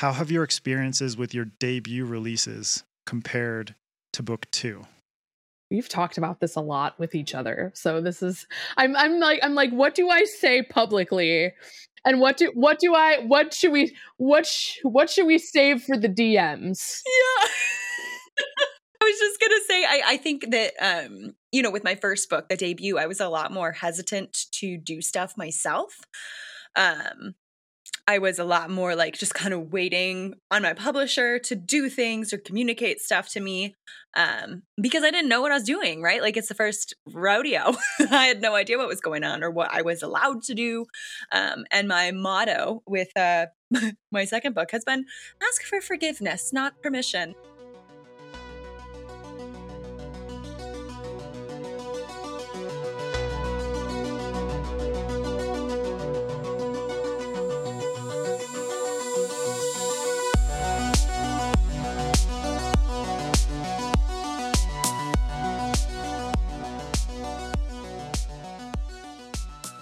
how have your experiences with your debut releases compared to book two? We've talked about this a lot with each other. So this is I'm I'm like I'm like what do I say publicly? And what do what do I what should we what sh, what should we save for the DMs? Yeah. I was just gonna say, I, I think that um, you know, with my first book, the debut, I was a lot more hesitant to do stuff myself. Um, I was a lot more like just kind of waiting on my publisher to do things or communicate stuff to me um, because I didn't know what I was doing, right? Like it's the first rodeo. I had no idea what was going on or what I was allowed to do. Um, and my motto with uh, my second book has been ask for forgiveness, not permission.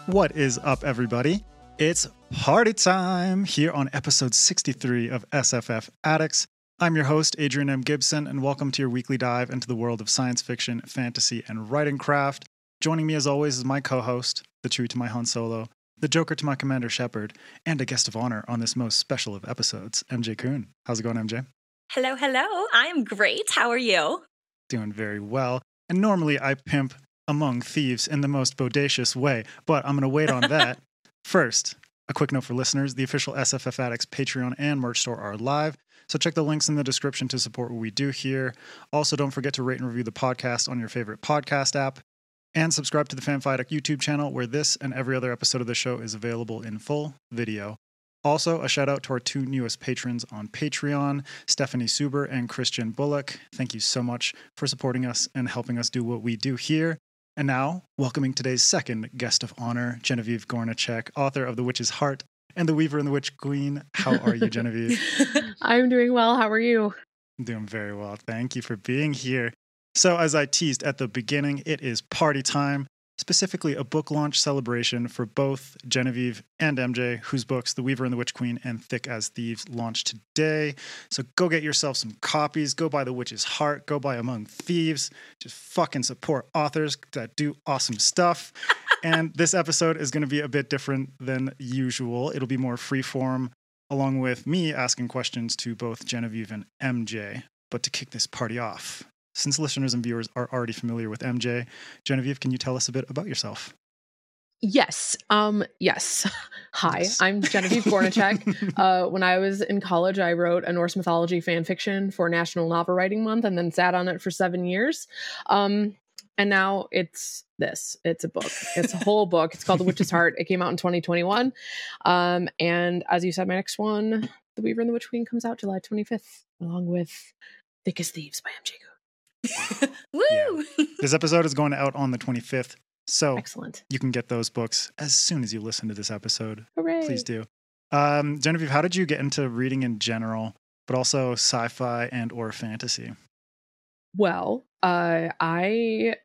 What is up, everybody? It's party time here on episode 63 of SFF Addicts. I'm your host, Adrian M. Gibson, and welcome to your weekly dive into the world of science fiction, fantasy, and writing craft. Joining me, as always, is my co host, the Chewie to my Han Solo, the Joker to my Commander Shepard, and a guest of honor on this most special of episodes, MJ Kuhn. How's it going, MJ? Hello, hello. I'm great. How are you? Doing very well. And normally I pimp among thieves in the most bodacious way, but I'm going to wait on that. First, a quick note for listeners the official SFF Addicts Patreon and merch store are live. So check the links in the description to support what we do here. Also, don't forget to rate and review the podcast on your favorite podcast app. And subscribe to the FanFiAddict YouTube channel where this and every other episode of the show is available in full video. Also, a shout out to our two newest patrons on Patreon, Stephanie Suber and Christian Bullock. Thank you so much for supporting us and helping us do what we do here. And now, welcoming today's second guest of honor, Genevieve Gornichec, author of The Witch's Heart and The Weaver and the Witch Queen. How are you, Genevieve? I'm doing well. How are you? I'm doing very well. Thank you for being here. So, as I teased at the beginning, it is party time specifically a book launch celebration for both Genevieve and MJ, whose books, The Weaver and the Witch Queen and Thick as Thieves, launch today. So go get yourself some copies. Go buy The Witch's Heart. Go buy Among Thieves. Just fucking support authors that do awesome stuff. and this episode is going to be a bit different than usual. It'll be more freeform, along with me asking questions to both Genevieve and MJ. But to kick this party off, since listeners and viewers are already familiar with MJ, Genevieve, can you tell us a bit about yourself? Yes. Um, yes. Hi, yes. I'm Genevieve Gornichec. uh, when I was in college, I wrote a Norse mythology fan fiction for National Novel Writing Month and then sat on it for seven years. Um, and now it's this. It's a book. It's a whole book. It's called The Witch's Heart. It came out in 2021. Um, and as you said, my next one, The Weaver and the Witch Queen, comes out July 25th, along with Thick as Thieves by MJ Woo! Yeah. This episode is going out on the 25th. So excellent. You can get those books as soon as you listen to this episode. Hooray. Please do. Um, Genevieve, how did you get into reading in general, but also sci-fi and or fantasy? Well, uh, I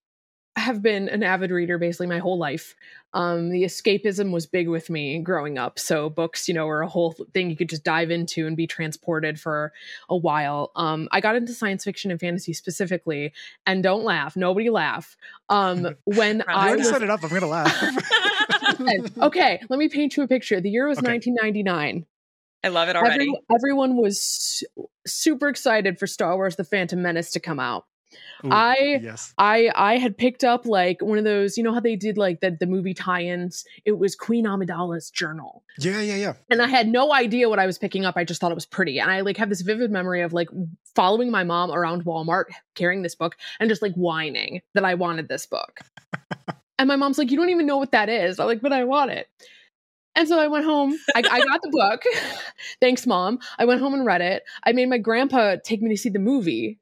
have been an avid reader basically my whole life. Um, the escapism was big with me growing up. So books, you know, were a whole thing you could just dive into and be transported for a while. Um, I got into science fiction and fantasy specifically, and don't laugh, nobody laugh. Um, when I, I was, set it up, I'm gonna laugh. okay, let me paint you a picture. The year was okay. 1999. I love it already. Every, everyone was su- super excited for Star Wars: The Phantom Menace to come out. Ooh, I yes. I I had picked up like one of those, you know how they did like the, the movie tie-ins? It was Queen Amidala's journal. Yeah, yeah, yeah. And I had no idea what I was picking up. I just thought it was pretty. And I like have this vivid memory of like following my mom around Walmart carrying this book and just like whining that I wanted this book. and my mom's like, You don't even know what that is. I'm like, but I want it. And so I went home. I, I got the book. Thanks, mom. I went home and read it. I made my grandpa take me to see the movie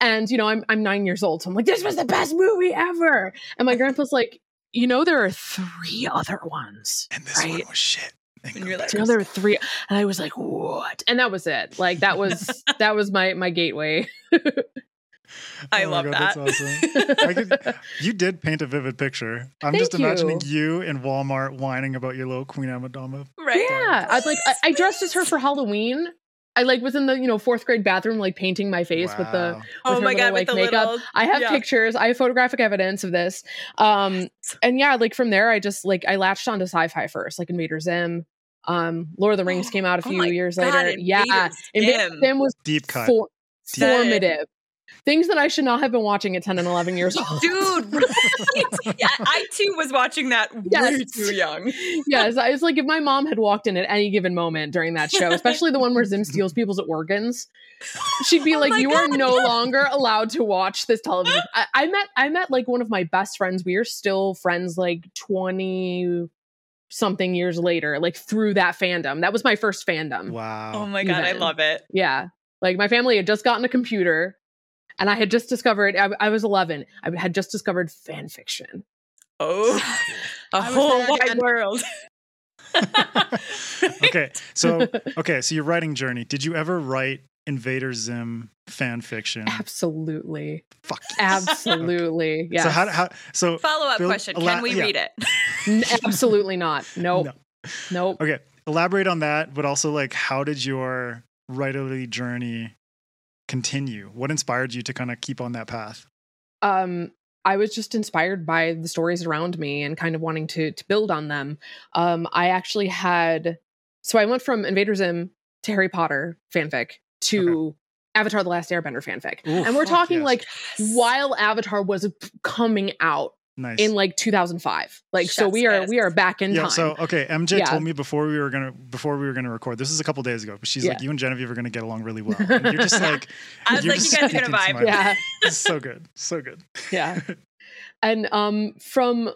and, you know, I'm, I'm nine years old. So I'm like, this was the best movie ever. And my grandpa's like, you know, there are three other ones. And this right? one was shit. And you're like, there were three. And I was like, what? And that was it. Like that was, that was my, my gateway. I oh love God, that. That's awesome. could, you did paint a vivid picture. I'm Thank just imagining you. you in Walmart whining about your little Queen Amidala. Right. Yeah. I was like, I, I dressed as her for Halloween I like was in the you know fourth grade bathroom like painting my face with the Wow. oh her my little, god, like, with the makeup. little. I have yeah. pictures. I have photographic evidence of this. Um, and yeah, like from there, I just like I latched onto sci-fi first, like Invader Zim. Um, Lord of the Rings came out a Oh few my years God, later. Yeah, Invader Invader Zim. Zim was Deep cut. for- Deep cut. formative. Things that I should not have been watching at 10 and 11 years old. Dude, right? yeah, I too was watching that way Yes. too young. yes, I was like, if my mom had walked in at any given moment during that show, especially the one where Zim steals people's organs, she'd be Oh like, my "You are no longer allowed to watch this television." I, I met, I met like one of my best friends. We are still friends, like twenty something years later, like through that fandom. That was my first fandom. Wow. Oh my god, I love it. Yeah. Like my family had just gotten a computer and I had just discovered, I, I was 11, I had just discovered fan fiction. Oh, a whole wide again. world. okay. So okay, so your writing journey. Did you ever write Invader Zim fan fiction? Absolutely. Fuck. Absolutely. Yeah. So how how so Follow up Bill- question: ela- Can we yeah. read it? absolutely not. Nope. No. Nope. Okay, elaborate on that, but also like how did your writerly journey continue? What inspired you to kind of keep on that path? um I was just inspired by the stories around me and kind of wanting to to build on them. Um I actually had so I went from Invader Zim to Harry Potter fanfic to Avatar the Last Airbender fanfic. Ooh, and we're talking yes. like while Avatar was coming out nice. in like 2005. Like so we are kiss. we are back in yeah, time. so okay, MJ Yeah. told me before we were gonna before we were gonna record. This is a couple days ago, but she's like, "You and Genevieve are gonna get along really well." And you're just like, I was you're like, you guys are gonna speaking to vibe. yeah. It's so good, so good. yeah and um from uh,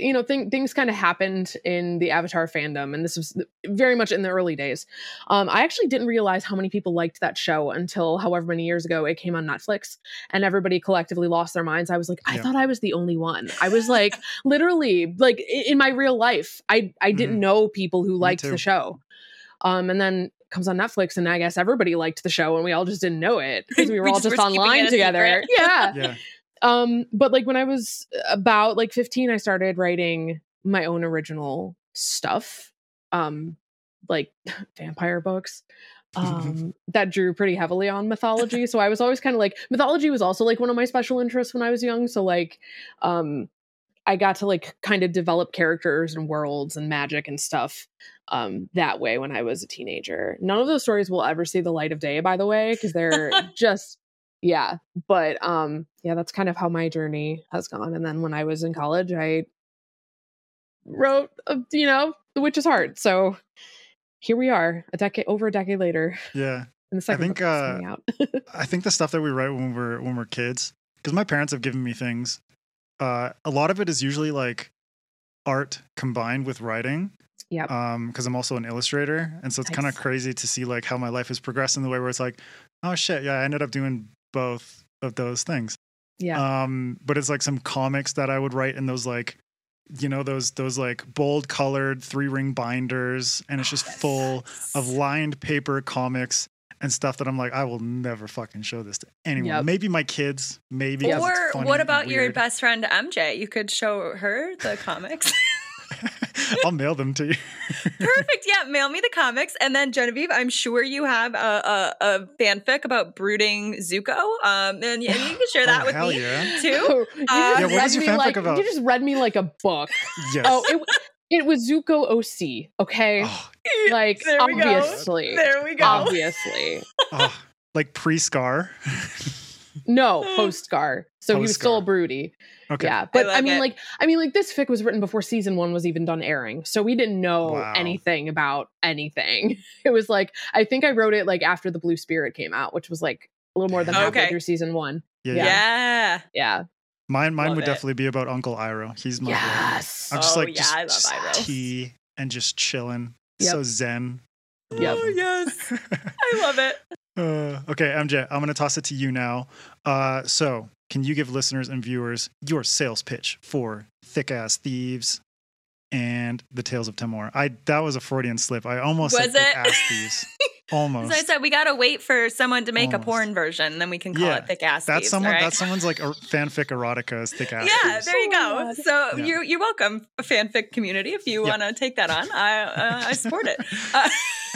you know th- things kind of happened in the avatar fandom and this was very much in the early days. Um i actually didn't realize how many people liked that show until however many years ago it came on netflix and everybody collectively lost their minds. I was like i Yeah. thought i was the only one. I was like literally like in my real life i i didn't Mhm. know people who liked the show. Um and then comes on netflix and i guess everybody liked the show and we all just didn't know it because we were We all just just were keeping it. online together yeah. Yeah, um but like when i was about like 15 i started writing my own original stuff um like vampire books um that drew pretty heavily on mythology. So i was always kind of like mythology was also like one of my special interests when i was young. So like um i got to like kind of develop characters and worlds and magic and stuff um that way when i was a teenager. None of those stories will ever see the light of day by the way because they're just yeah but um yeah that's kind of how my journey has gone and then when i was in college i wrote uh, you know the witch's heart so here we are a decade over a decade later yeah. and the second think, book uh, coming out I think the stuff that we write when we're when we're kids, because my parents have given me things. Uh, a lot of it is usually like art combined with writing. yeah Um, because I'm also an illustrator, and so it's kind of crazy to see like how my life has progressed in the way where it's like, oh shit, yeah, I ended up doing both of those things. yeah Um, but it's like some comics that I would write in those like, you know, those those like bold colored three ring binders, and it's just full of lined paper comics and stuff that I'm like, I will never fucking show this to anyone. Yep. Maybe my kids, maybe. Or what about your best friend MJ? You could show her the comics. I'll mail them to you. Perfect. Yeah, mail me the comics, and then Genevieve, I'm sure you have a, a, a fanfic about brooding Zuko. Um, and, and you can share that oh, with hell me yeah. too. you just Uh, Yeah, what read is your fanfic like about? you just read me like a book Yes. oh it, it was zuko oc okay Oh, like There we go. obviously There we go. obviously oh, like pre scar. no post scar so he was still a Post-Scar. broody okay. yeah but I, love mean it. like i mean like this fic was written before season one was even done airing so we didn't know Wow. anything about anything it was like i think i wrote it like after the blue spirit came out which was like a little more than halfway Okay. through season one Yeah, yeah. yeah. Yeah. yeah Mine, mine Love would it. definitely be about Uncle Iroh. He's my boy. yes I'm just Oh, like yeah, just, I love just Iroh. tea and just chilling. Yep. So zen. Yep. Oh yes, I love it. Uh, okay, MJ, I'm going to toss it to you now. Uh, so, can you give listeners and viewers your sales pitch for Thick Ass Thieves and The Tales of Tamor? I that was a Freudian slip. I almost Was said Thick it? Ass Thieves. Almost. So I said we gotta wait for someone to make Almost. a porn version, then we can call Yeah, it thick ass. that's Thieves, someone. all right? That's someone's like a fanfic erotica is thick ass. yeah, thieves. there you Oh go. So Yeah. you're you're welcome, fanfic community. If you Yeah. want to take that on, I uh, I support it. Uh,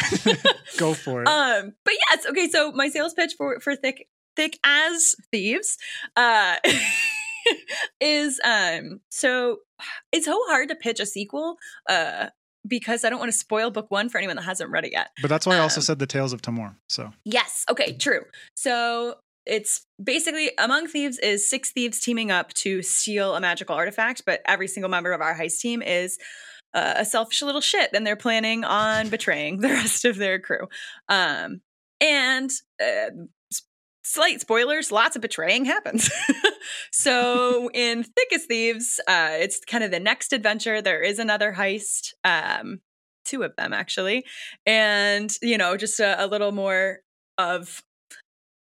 Go for it. um, but yes, okay. So my sales pitch for for thick thick as thieves uh, is um. So it's so hard to pitch a sequel uh because I don't want to spoil book one for anyone that hasn't read it yet. but that's why I also um, said the Tales of Tamor. So Yes. Okay. True. So it's basically Among Thieves is six thieves teaming up to steal a magical artifact, but every single member of our heist team is uh, a selfish little shit, and they're planning on betraying the rest of their crew. Um, and uh, slight spoilers: lots of betraying happens. so in Thick as Thieves, uh, it's kind of the next adventure. There is another heist. Um, two of them actually and you know just a, a little more of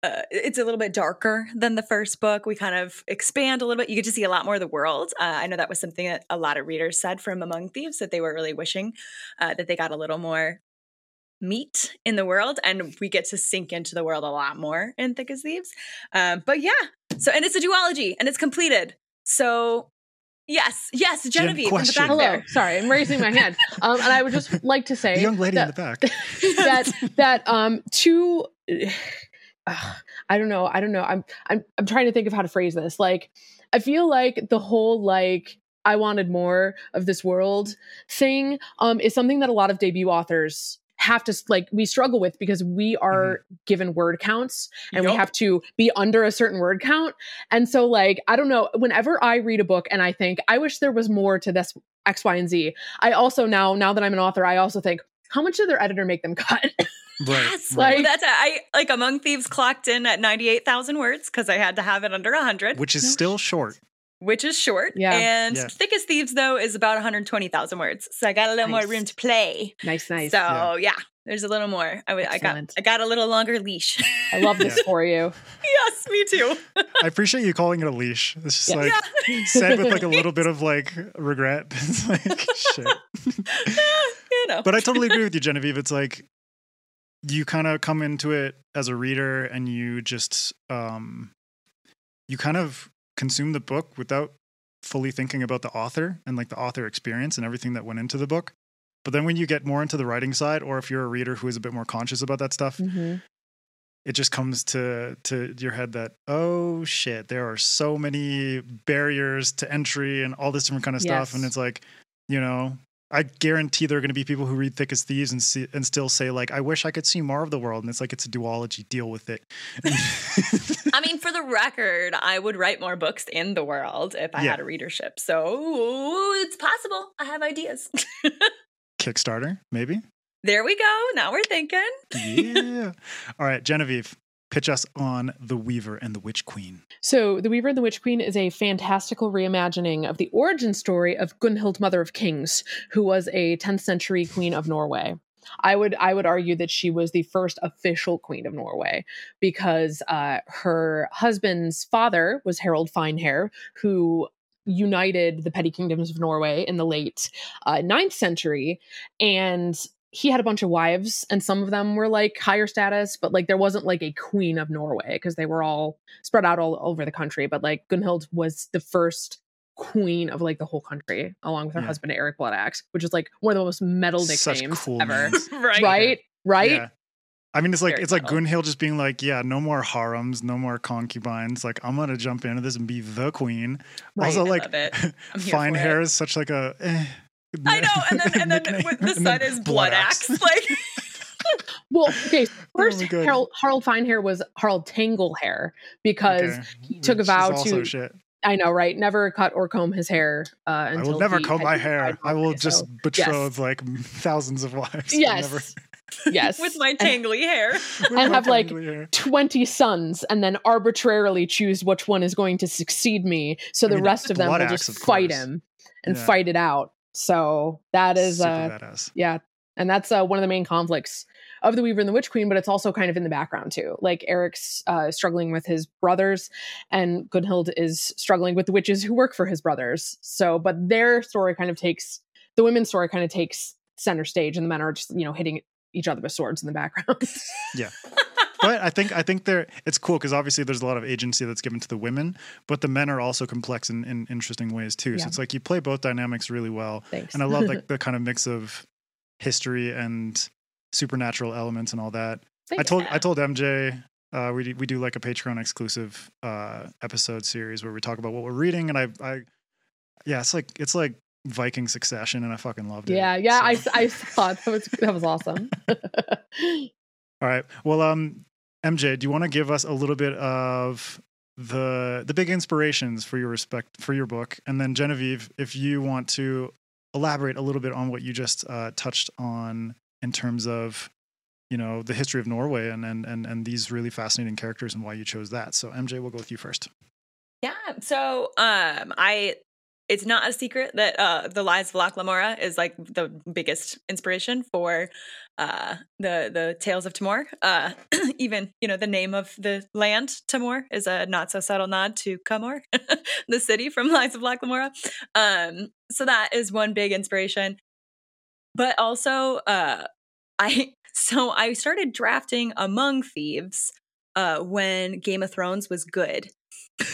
uh, it's a little bit darker than the first book. We kind of expand a little bit. You get to see a lot more of the world. Uh, I know that was something that a lot of readers said from Among Thieves that they were really wishing uh, that they got a little more meat in the world, and we get to sink into the world a lot more in Thick as Thieves. Um, but yeah, so and it's a duology and it's completed. So yes, yes, Genevieve in the back Hello. there. Sorry, I'm raising my hand. Um, and I would just like to say the young lady that, in the back. that that um two uh, I don't know. I don't know. I'm I'm I'm trying to think of how to phrase this. Like I feel like the whole like I wanted more of this world thing um is something that a lot of debut authors have to like we struggle with because we are mm-hmm. given word counts and we have to be under a certain word count and so like i don't know whenever i read a book and i think i wish there was more to this x y and z i also now now that i'm an author i also think how much did their editor make them cut Right. Yes, right. Like- that's I like Among Thieves clocked in at ninety eight thousand words because I had to have it under hundred, Which is No still short. Which is short. Yeah. and Yeah. Thick as Thieves though is about one hundred twenty thousand words, so I got a little Nice. more room to play. nice nice So Yeah. yeah. there's a little more. I, I got I got a little longer leash. i love this Yeah. for you yes, me too. I appreciate you calling it a leash. It's just Yeah. like yeah, said with like a little bit of like regret. It's like shit. you know. But I totally agree with you, Genevieve. It's like you kind of come into it as a reader and you just um you kind of consume the book without fully thinking about the author and like the author experience and everything that went into the book. But then when you get more into the writing side or if you're a reader who is a bit more conscious about that stuff, Mhm. it just comes to to your head that oh shit there are so many barriers to entry and all this different kind of stuff and it's like you know i guarantee there are going to be people who read thick as thieves and see, and still say like i wish i could see more of the world and it's like it's a duology deal with it I mean, for the record, I would write more books in the world if I Yeah. had a readership. So it's possible. I have ideas. kickstarter maybe there we go. Now we're thinking. yeah all right genevieve pitch us on the weaver and the witch queen So, The Weaver and the Witch Queen is a fantastical reimagining of the origin story of Gunhild, Mother of Kings, who was a 10th century queen of Norway. I would I would argue that she was the first official queen of Norway because uh, her husband's father was Harold Finehair, who united the petty kingdoms of Norway in the late uh, 9th century, and he had a bunch of wives, and some of them were like higher status, but like there wasn't like a queen of Norway because they were all spread out all over the country. But like Gunhild was the first queen of like the whole country, along with her Yeah. husband Eric Bloodaxe, which is like one of the most metal nicknames cool ever. right. Right? Right? Yeah. I mean, it's like Very it's like subtle. Gunhild just being like, yeah, no more harems, no more concubines. Like, I'm gonna jump into this and be the queen. Right. Also, like, love it. I'm here fine hair it. is such like a. Eh, I know, and then and then nickname. the son is blood axe. Bloodaxe. Like Well, okay. so Oh First. Harold, Harold Finehair was Harold Tanglehair because Okay, he took a which is vow to- Shit. I know, right? Never cut or comb his hair. Uh, I will never he comb my hair. I will one just so- betroth like thousands of wives. Yes. never- yes, with my And- tangly hair. with And have, like, hair. 20 sons and then arbitrarily choose which one is going to succeed me so I the mean, rest of them will Blood just fight him and Yeah. fight it out so that is Super uh badass. yeah and that's uh, one of the main conflicts of the weaver and the witch queen but it's also kind of in the background too like eric's uh, struggling with his brothers and gunhild is struggling with the witches who work for his brothers so but their story kind of takes the women's story kind of takes center stage and the men are just you know hitting each other with swords in the background. Yeah. but I think I think there it's cool because obviously there's a lot of agency that's given to the women, but the men are also complex in, in interesting ways too. Yeah. So it's like you play both dynamics really well, Thanks. and I love like the kind of mix of history and supernatural elements and all that. I told I told MJ uh, we do, we do like a Patreon exclusive uh, episode series where we talk about what we're reading, and I I yeah it's like it's like Viking Succession, and I fucking loved it. Yeah, yeah, So- I I thought that was that was awesome. All right. Well, um, MJ, do you want to give us a little bit of the the big inspirations for your respect for your book, and then Genevieve, if you want to elaborate a little bit on what you just uh, touched on in terms of you know the history of Norway and and and and these really fascinating characters and why you chose that. So, MJ, we'll go with you first. Yeah. So um I it's not a secret that uh the lies of Locke Lamora is like the biggest inspiration for uh the the tales of Timor. Uh even, you know, the name of the land, Timor, is a not so subtle nod to Camorr, the city from Lies of Locke Lamora. Um so that is one big inspiration. But also uh I so I started drafting Among Thieves uh when Game of Thrones was good.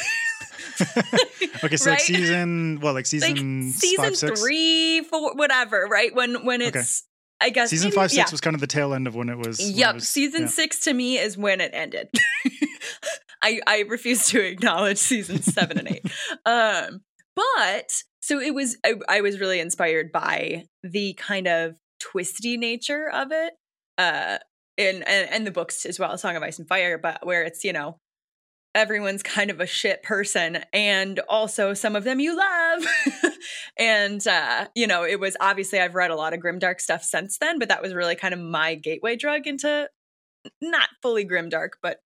Okay, so like season what, like season like season five, six? three, four, whatever. Right when when Okay. it's I guess Season maybe- five, six yeah. was kind of the tail end of when it was. when it Yep, was- season yeah. six to me is when it ended. I I refuse to acknowledge season seven and eight. Um, but so it was. I, I was really inspired by the kind of twisty nature of it. Uh, in and, and the books as well, Song of Ice and Fire, but where it's you know everyone's kind of a shit person and also some of them you love and uh you know it was obviously i've read a lot of grimdark stuff since then but that was really kind of my gateway drug into not fully grimdark but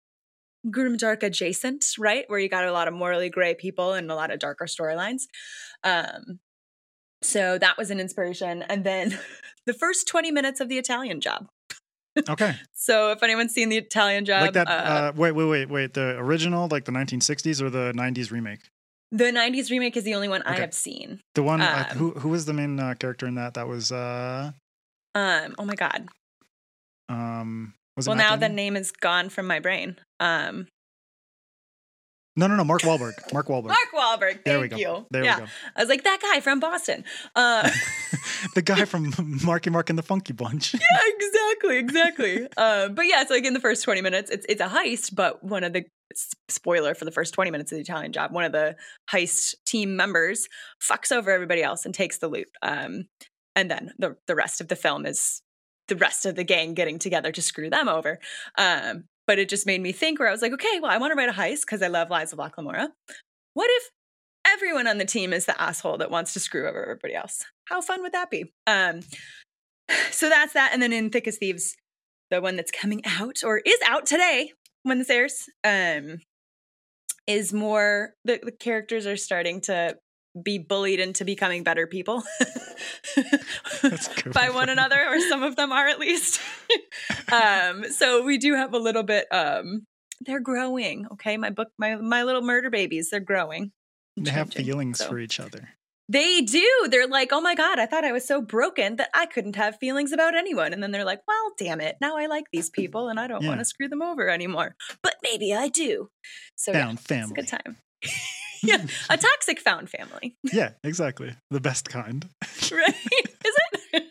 grimdark adjacent right where you got a lot of morally gray people and a lot of darker storylines um so that was an inspiration and then the first 20 minutes of the italian job Okay, so if anyone's seen the italian job like that. uh, Uh, wait, wait, wait, wait. The original, like the 1960s, or the 90s remake? the 90s remake is the only one i have seen The one uh, Um, who who was the main uh, character in that? That was uh um oh my god um was well now the name is gone from my brain um No, no, no. Mark Wahlberg. Mark Wahlberg. mark Wahlberg. thank there we go. you There yeah we go. i was like that guy from boston uh the guy from Marky Mark and the Funky Bunch. yeah, exactly, exactly. Um, but yeah, it's like in the first 20 minutes, it's it's a heist, but one of the spoiler for the first 20 minutes of the Italian job, one of the heist team members fucks over everybody else and takes the loot. Um, and then the the rest of the film is the rest of the gang getting together to screw them over. Um, but it just made me think where I was like, okay, well, I want to write a heist because I love Lies of Locke Lamora. What if everyone on the team is the asshole that wants to screw over everybody else? How fun would that be? Um, so that's that. And then in Thick as Thieves, the one that's coming out or is out today when this airs, um, is more the, the characters are starting to be bullied into becoming better people That's a good by one another, or some of them are at least. um, so we do have a little bit. Um, they're growing. Okay, my book, my my little murder babies, they're growing. They have feelings so. for each other. They do. They're like, oh my God, I thought I was so broken that I couldn't have feelings about anyone. And then they're like, well, damn it. Now I like these people and I don't Yeah. want to screw them over anymore. But maybe I do. So Found yeah, family. it's a good time. Yeah, a toxic found family, Yeah, exactly. The best kind. right? Is it?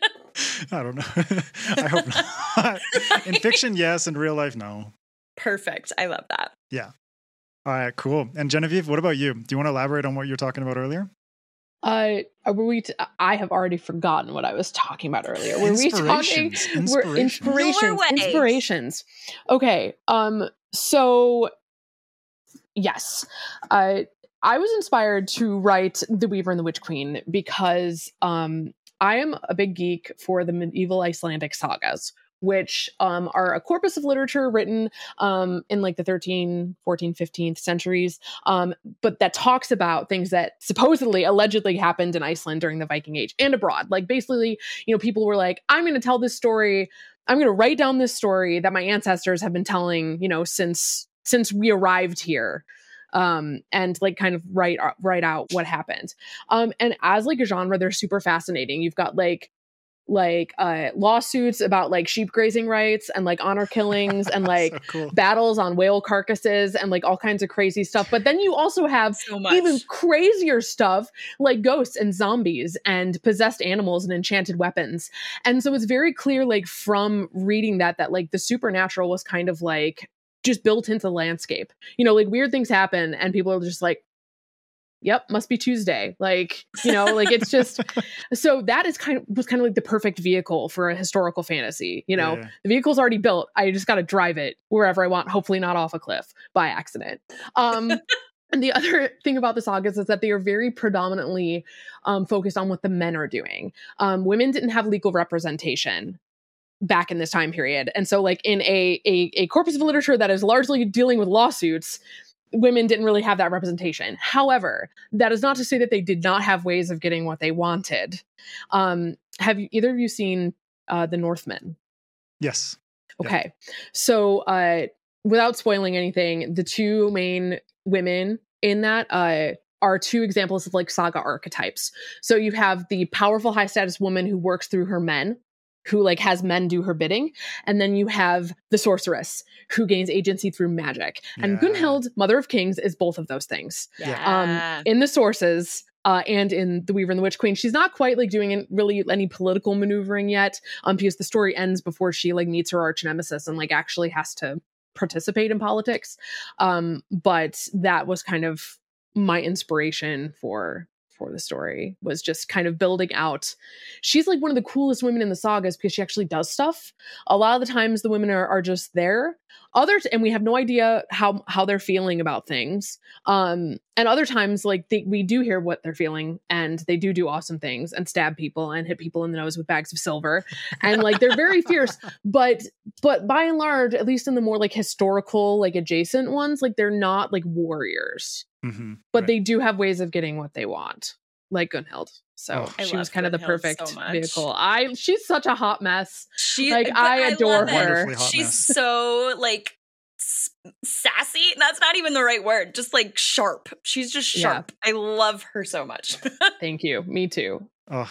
I don't know. I hope not. in fiction, yes. In real life, no. Perfect. I love that. Yeah. All right, cool. And Genevieve, what about you? Do you want to elaborate on what you were talking about earlier? Uh, were we? T- I have already forgotten what I was talking about earlier. Were we talking? Inspirations. We're Inspirations. inspirations. Norway. Inspirations. Okay. Um. So, yes, uh, I was inspired to write *The Weaver and the Witch Queen* because um, I am a big geek for the medieval Icelandic sagas, which um, are a corpus of literature written um, in like the 13, 14, 15th centuries, um, but that talks about things that supposedly, allegedly happened in Iceland during the Viking Age and abroad. Like basically, you know, people were like, I'm going to tell this story. I'm going to write down this story that my ancestors have been telling, you know, since since we arrived here um and like kind of write write out what happened um and as like a genre they're super fascinating you've got like like uh lawsuits about like sheep grazing rights and like honor killings and like so cool. battles on whale carcasses and like all kinds of crazy stuff. But then you also have so even crazier stuff like ghosts and zombies and possessed animals and enchanted weapons. And so it's very clear, like from reading that, that like the supernatural was kind of like just built into the landscape. You know, like weird things happen and people are just like, yep must be tuesday. Like you know like it's just so that is kind of was kind of like the perfect vehicle for a historical fantasy you know? Yeah. the vehicle's already built. I just got to drive it wherever i want hopefully not off a cliff by accident. Um and the other thing about the sagas is that they are very predominantly um, focused on what the men are doing. Um, women didn't have legal representation back in this time period and so like in a, a a corpus of literature that is largely dealing with lawsuits women didn't really have that representation. However, that is not to say that they did not have ways of getting what they wanted. Um, have you, either of you seen uh, The Northman? Yes. Yeah. Okay. So, uh, without spoiling anything, the two main women in that uh, are two examples of like saga archetypes. So, you have the powerful, high status woman who works through her men. Who like has men do her bidding, and then you have the sorceress who gains agency through magic. And Yeah. Gunhild, Mother of Kings, is both of those things yeah. um, in the sources uh, and in The Weaver and the Witch Queen. She's not quite like doing an- really any political maneuvering yet, um, because the story ends before she like meets her arch nemesis and like actually has to participate in politics. Um, but that was kind of my inspiration for for the story was just kind of building out. She's like one of the coolest women in the sagas because she actually does stuff. A lot of the times the women are, are just there others and we have no idea how how they're feeling about things. Um and other times like they, we do hear what they're feeling and they do do awesome things and stab people and hit people in the nose with bags of silver. And like they're very fierce but but by and large at least in the more like historical like adjacent ones like they're not like warriors. Hmm but they do have ways of getting what they want like gunhild so Oh. She was love kind of the perfect so vehicle i she's such a hot mess She Like, but I adore love her. She's mess. so like sassy. That's not even the right word. Just like sharp. She's just Yeah. sharp. I love her so much. thank you me too Oh,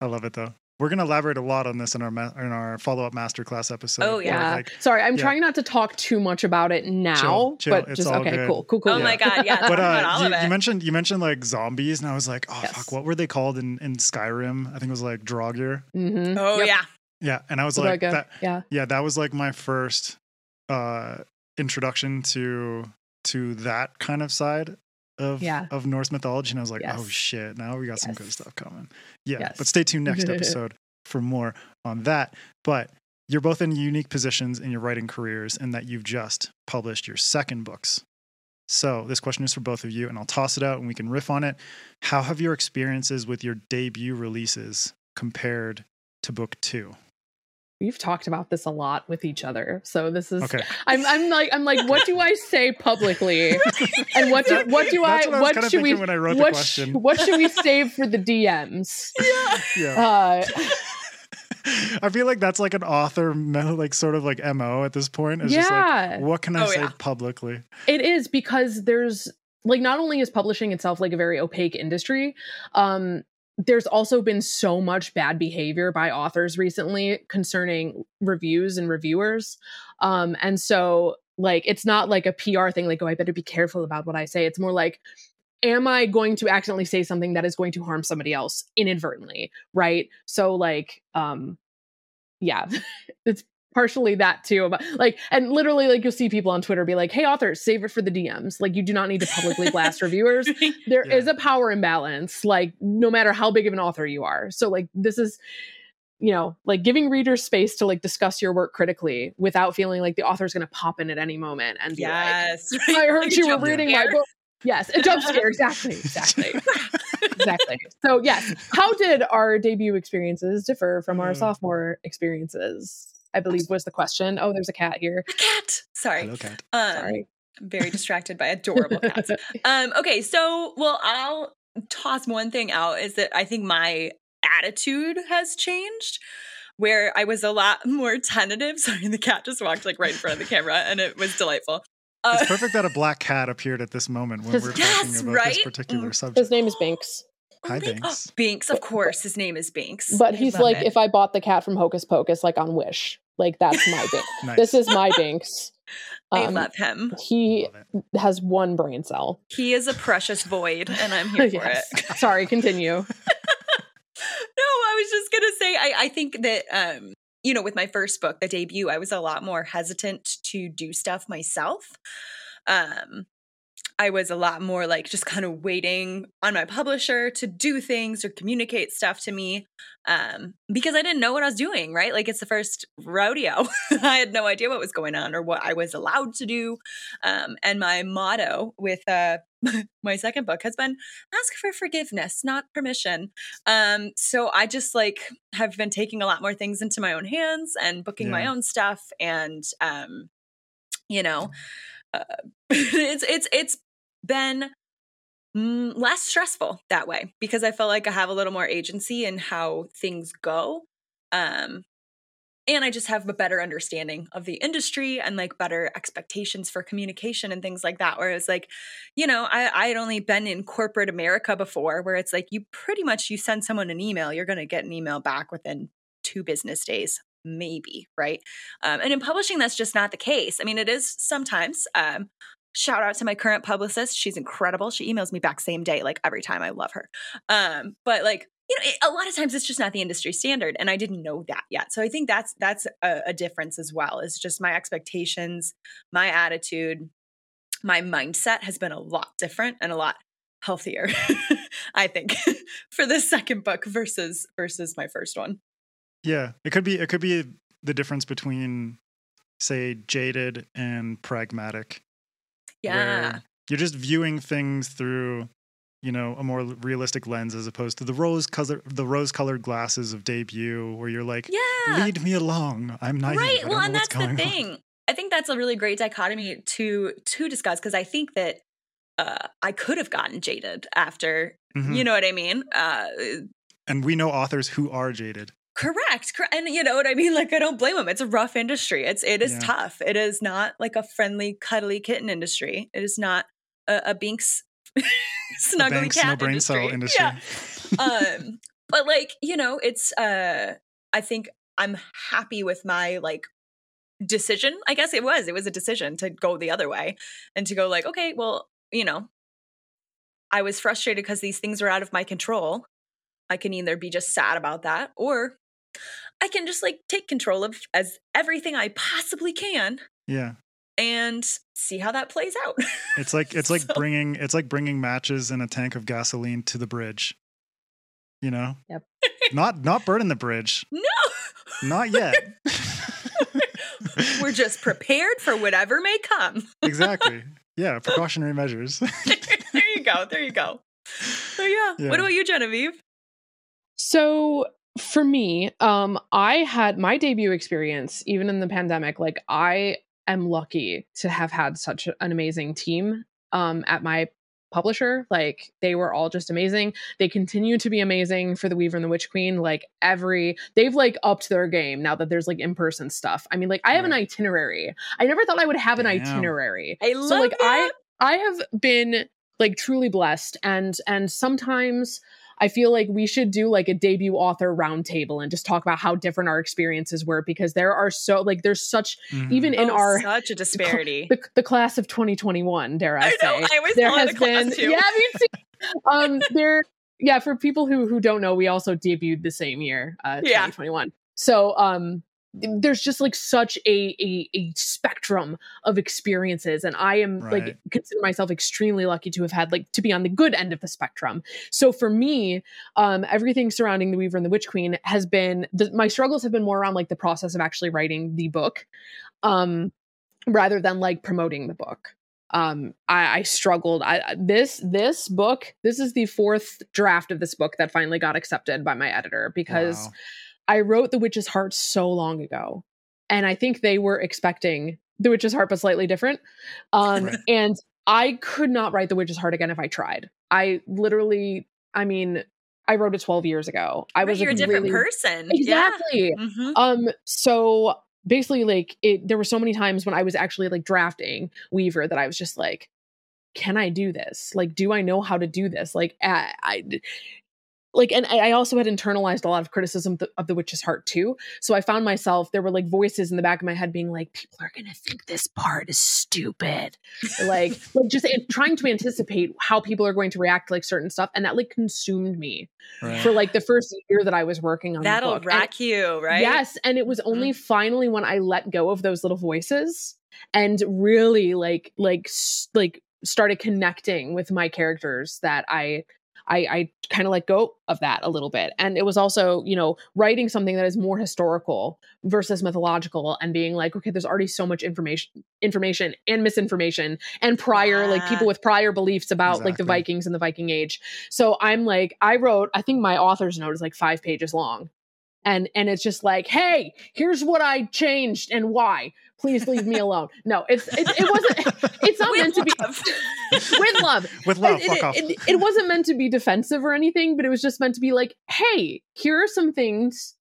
I love it though. We're gonna elaborate a lot on this in our ma- in our follow up masterclass episode. Oh, yeah like, sorry i'm yeah. trying not to talk too much about it now Chill, chill. but It's just all okay good. cool cool cool oh Yeah. my god, yeah. but talk about uh, all you, of it. you mentioned you mentioned like zombies, and I was like, oh Yes. fuck, what were they called in in Skyrim? I think it was like Draugr. mm-hmm. oh Yep. yeah. Yeah, and I was So like, good. that, yeah yeah, that was like my first uh introduction to to that kind of side of Yeah. of Norse mythology, and I was like, oh shit, now we got some good stuff coming. Yeah, Yes. but stay tuned next episode for more on that. But you're both in unique positions in your writing careers, and that you've just published your second books. So this question is for both of you, and I'll toss it out and we can riff on it. How have your experiences with your debut releases compared to book two? We've talked about this a lot with each other so this is Okay. I'm, I'm like i'm like what do i say publicly and what do what do i what I what should we when I wrote the what, sh- question. what should we save for the dms Yeah. uh I feel like that's like an author mo- like sort of like MO at this point. It's just yeah like what can I Oh, say yeah. publicly? It is because there's like not only is publishing itself like a very opaque industry, um, there's also been so much bad behavior by authors recently concerning reviews and reviewers. Um, and so like it's not like a PR thing, like, oh, I better be careful about what I say. It's more like, am I going to accidentally say something that is going to harm somebody else inadvertently? Right. So like um yeah, it's partially that too. But like, and literally, like, you'll see people on Twitter be like, "Hey, authors, save it for the DMs." Like, you do not need to publicly blast reviewers. There is Yeah. a power imbalance, like, no matter how big of an author you are. So, like, this is, you know, like giving readers space to like discuss your work critically without feeling like the author's going to pop in at any moment and be like, yes. I heard Like you were reading my book. Yes, a jump scare. Exactly. Exactly. exactly. So, yes, how did our debut experiences differ from our Uh. sophomore experiences? I believe was the question. Oh, there's a cat here. A cat. Sorry. Hello, cat. Um, Sorry. I'm very distracted by adorable cats. Um, okay, so well, I'll toss one thing out is that I think my attitude has changed. Where I was a lot more tentative. Sorry, the cat just walked like right in front of the camera, and it was delightful. Uh, It's perfect that a black cat appeared at this moment when we're talking about right? this particular Mm. subject. His name is Binks. Hi, Binks. Binks. Binks, of course, his name is Binks. But I he's like, it. if I bought the cat from Hocus Pocus, like on Wish, like that's my Binks. Nice. This is my Binks. I Um, love him. He Love has one brain cell. He is a precious void, and I'm here for Yes. it. Sorry, continue. no, I was just gonna say I, I think that um, you know, with my first book, the debut, I was a lot more hesitant to do stuff myself. Um I was a lot more like just kind of waiting on my publisher to do things or communicate stuff to me um, because I didn't know what I was doing, right? Like it's the first rodeo. I had no idea what was going on or what I was allowed to do. Um, and my motto with uh, my second book has been ask for forgiveness, not permission. Um, so I just like have been taking a lot more things into my own hands and booking my own stuff and um, you know, uh, it's it's it's been mm, less stressful that way because I felt like I have a little more agency in how things go. Um, and I just have a better understanding of the industry and like better expectations for communication and things like that. Whereas like, you know, I, I had only been in corporate America before where it's like you pretty much you send someone an email, you're gonna get an email back within two business days maybe right um, and in publishing that's just not the case i mean it is sometimes um, shout out to my current publicist. She's incredible. She emails me back same day like every time. I love her. Um, but like you know it, a lot of times it's just not the industry standard and i didn't know that yet. So i think that's that's a, a difference as well is just my expectations my attitude my mindset has been a lot different and a lot healthier i think for this second book versus versus my first one. Yeah, it could be. It could be the difference between, say, jaded and pragmatic. Yeah you're just viewing things through, you know, a more realistic lens as opposed to the rose color, the rose-colored glasses of debut, where you're like, yeah "Lead me along. I'm naive. right well and that's the going on." thing i think that's a really great dichotomy to to discuss because i think that uh, i could have gotten jaded after Mhm. you know what i mean uh, And we know authors who are jaded. Correct cor- and you know what i mean like i don't blame them it's a rough industry it's it is Yeah. tough it is not like a friendly cuddly kitten industry it is not a, a binks snuggly Banks, cat no brain industry. cell industry. Yeah. um but like you know it's uh i think i'm happy with my like decision i guess it was it was a decision to go the other way and to go like okay well you know i was frustrated because these things are out of my control i can either be just sad about that or i can just like take control of as everything i possibly can yeah. and see how that plays out It's like it's like So- bringing it's like bringing matches and a tank of gasoline to the bridge. You know. Yep. Not not burning the bridge. no Not yet. we're just prepared for whatever may come exactly. Yeah. Precautionary measures. there you go. There you go. So yeah. Yeah. What about you, Genevieve? So for me, um, I had my debut experience, even in the pandemic, like I am lucky to have had such an amazing team um at my publisher. Like they were all just amazing. They continue to be amazing for the Weaver and the Witch Queen. Like every they've like upped their game now that there's like in-person stuff. I mean, like I have an itinerary. I never thought I would have an Damn. itinerary. I love so like that. I I have been like truly blessed and and sometimes I feel like we should do like a debut author roundtable and just talk about how different our experiences were because there are so like there's such Mhm. even in Oh, our such a disparity. the, the class of 2021 dare I, I say know, I always there has a class been too. yeah me too um there yeah for people who who don't know we also debuted the same year uh Yeah. 2021 so um there's just like such a, a a spectrum of experiences and i am like consider myself extremely lucky to have had like to be on the good end of the spectrum. So for me um everything surrounding the weaver and the witch queen has been the, my struggles have been more around like the process of actually writing the book um rather than like promoting the book. Um i i struggled i I- this this book this is the fourth draft of this book that finally got accepted by my editor because Wow. I wrote The Witch's Heart so long ago. And I think they were expecting The Witch's Heart, but slightly different. Um, Right. And I could not write The Witch's Heart again if I tried. I literally, I mean, I wrote it 12 years ago. I was you're a different really, person. Exactly. Yeah. Mhm. Um, so basically, like it there were so many times when I was actually like drafting Weaver that I was just like, can I do this? Like, do I know how to do this? Like, I, I like and i also had internalized a lot of criticism of the, of the witch's heart too so i found myself there were like voices in the back of my head being like people are gonna think this part is stupid like like just trying to anticipate how people are going to react to like certain stuff and that like consumed me right. for like the first year that i was working on that'll rack and, you right yes and it was only mm-hmm. finally when i let go of those little voices and really like like like started connecting with my characters that i I, I kind of let go of that a little bit. And it was also, you know, writing something that is more historical versus mythological and being like, okay, there's already so much information, information and misinformation and prior, yeah. like people with prior beliefs about exactly. like the Vikings and the Viking age. So I'm like, I wrote, I think my author's note is like five pages long. And, and it's just like, hey, here's what I changed and why please leave me alone. No, it's it, it wasn't. It's not meant to be with love. With love, it, fuck off. It, it, wasn't meant to be defensive or anything, but it was just meant to be like, hey, here are some things.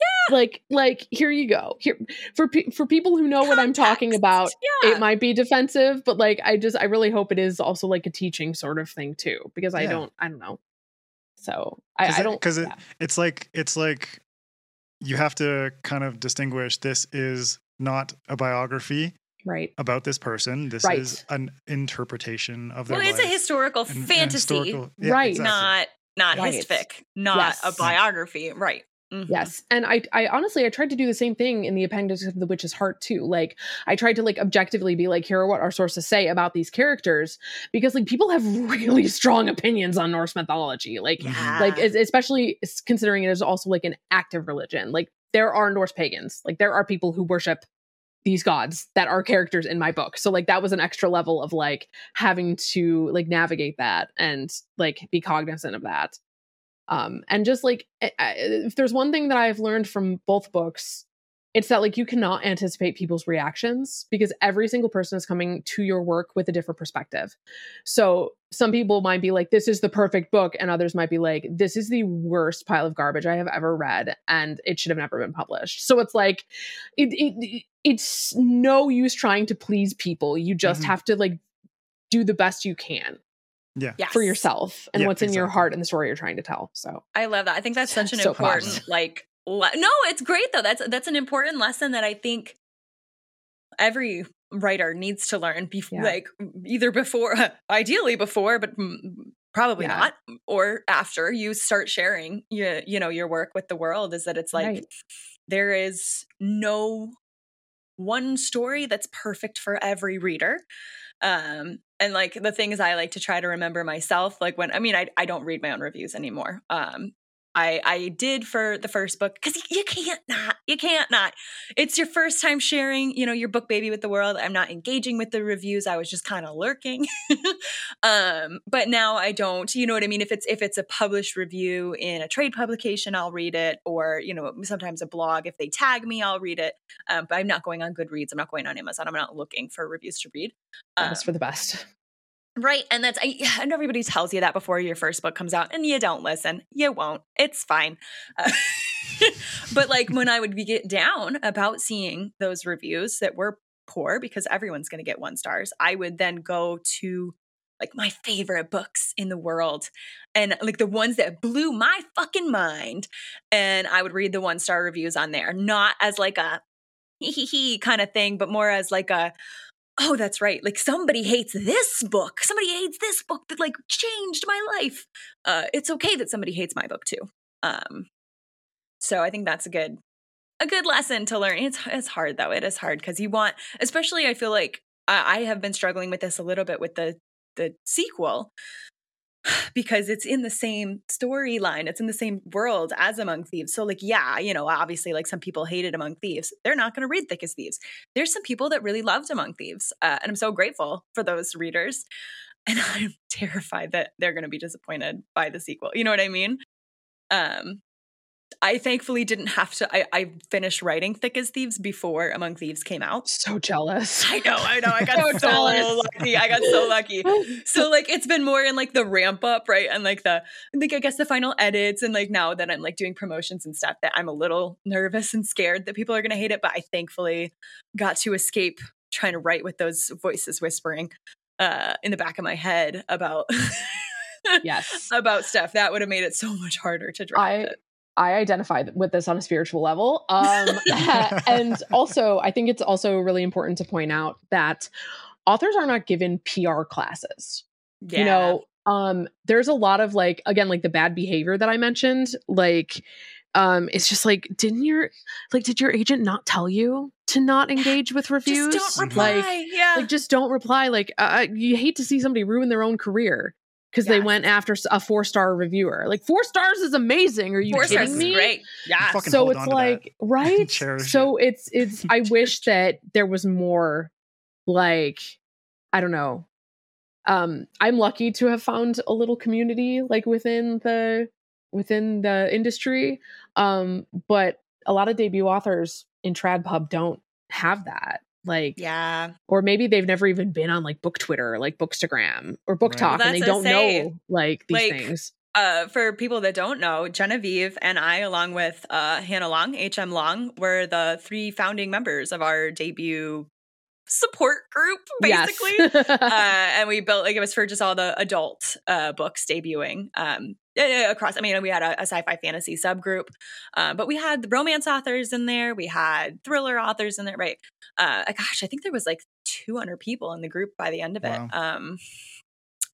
Yeah. Like, like here you go. Here for pe- for people who know Context. what I'm talking about, yeah. it might be defensive, but like, I just I really hope it is also like a teaching sort of thing too, because I don't I don't know. So I, I don't because it, it's like it's like you have to kind of distinguish this is not a biography right about this person this right. is an interpretation of their well it's a historical and, fantasy and historical, yeah, right exactly. not not right. histofic not yes. a biography right Mm-hmm. Yes. And I I honestly I tried to do the same thing in the appendix of the witch's heart too. Like I tried to like objectively be like here are what our sources say about these characters because like people have really strong opinions on Norse mythology. Like yeah. like especially considering it is also like an active religion. Like there are Norse pagans. Like there are people who worship these gods that are characters in my book. So like that was an extra level of like having to like navigate that and like be cognizant of that. Um and just like if there's one thing that I've learned from both books it's that like you cannot anticipate people's reactions because every single person is coming to your work with a different perspective. So some people might be like, this is the perfect book, and others might be like, this is the worst pile of garbage I have ever read, and it should have never been published. So it's like, it, it it's no use trying to please people. You just mm-hmm. have to like do the best you can yeah yes. for yourself and what's in your heart and the story you're trying to tell so i love that i think that's such an so important like le- no, it's great though. That's that's an important lesson that I think every writer needs to learn before yeah. like either before ideally before but probably yeah. not or after you start sharing you, you know your work with the world is that it's like right. there is no one story that's perfect for every reader um and like the things i like to try to remember myself like when i mean i, I don't read my own reviews anymore um I I did for the first book because you can't not you can't not. It's your first time sharing, you know, your book baby with the world. I'm not engaging with the reviews. I was just kind of lurking. um, but now I don't. You know what I mean? If it's if it's a published review in a trade publication, I'll read it, or you know, sometimes a blog. If they tag me, I'll read it. Um, but I'm not going on Goodreads. I'm not going on Amazon. I'm not looking for reviews to read. Um, That's for the best. Right. And that's, I, and everybody tells you that before your first book comes out, and you don't listen. You won't. It's fine. Uh, but like when I would be get down about seeing those reviews that were poor, because everyone's going to get one stars, I would then go to like my favorite books in the world and like the ones that blew my fucking mind. And I would read the one star reviews on there, not as like a hee hee hee kind of thing, but more as like a, oh, that's right. Like somebody hates this book. Somebody hates this book that like changed my life. Uh, it's okay that somebody hates my book too. Um, so I think that's a good a good lesson to learn. It's it's hard though. It is hard because you want, especially I feel like I, I have been struggling with this a little bit with the the sequel because it's in the same storyline it's in the same world as among thieves. So like yeah you know obviously like some people hated among thieves. They're not going to read thick as thieves. There's some people that really loved among thieves uh, and i'm so grateful for those readers. And i'm terrified that they're going to be disappointed by the sequel you know what i mean? Um I thankfully didn't have to. I, I, finished writing Thick as Thieves before Among Thieves came out. So jealous. I know, I know. I got so, so lucky. I got so lucky. So like it's been more in like the ramp up, right? And like the like I guess the final edits and like now that I'm like doing promotions and stuff that I'm a little nervous and scared that people are gonna hate it. But I thankfully got to escape trying to write with those voices whispering uh in the back of my head about yes. about stuff. That would have made it so much harder to draft I it. I identify with this on a spiritual level. Um, and also, I think it's also really important to point out that authors are not given PR classes. Yeah. You know, um, there's a lot of like, again, like the bad behavior that I mentioned. Like, um, it's just like, didn't your like, did your agent not tell you to not engage with reviews? just don't reply. Like, yeah. like just don't reply. Like, uh, you hate to see somebody ruin their own career because they went after a four star reviewer. Like, four stars is amazing. Are you Four kidding stars me? great. Yeah. So it's on that. like right Cherish so it's it's i wish that there was more like i don't know um i'm lucky to have found a little community like within the within the industry um but a lot of debut authors in trad pub don't have that like Yeah. or maybe they've never even been on like book twitter or like bookstagram or book Right. talk Well, and they don't say. know like these Like, things Uh, for people that don't know, Genevieve and I, along with uh, Hannah Long, HM Long, were the three founding members of our debut support group, basically. yes. uh, and we built like it was for just all the adult uh, books debuting um, across. I mean, we had a, a sci-fi fantasy subgroup, uh, but we had the romance authors in there. We had thriller authors in there. Right? Uh, gosh, I think there was like 200 people in the group by the end of it. Wow. Um,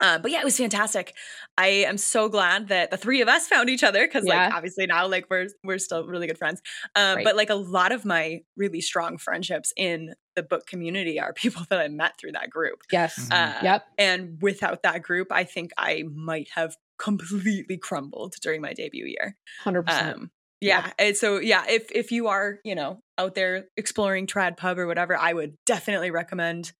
uh, but yeah, it was fantastic. I am so glad that the three of us found each other because, Yeah. like, obviously now, like, we're we're still really good friends. Um, Right. But like, a lot of my really strong friendships in the book community are people that I met through that group. yes Mhm. Uh, yep And without that group, I think I might have completely crumbled during my debut year. 100% Um, yeah. And so yeah, if if you are you know out there exploring trad pub or whatever, I would definitely recommend.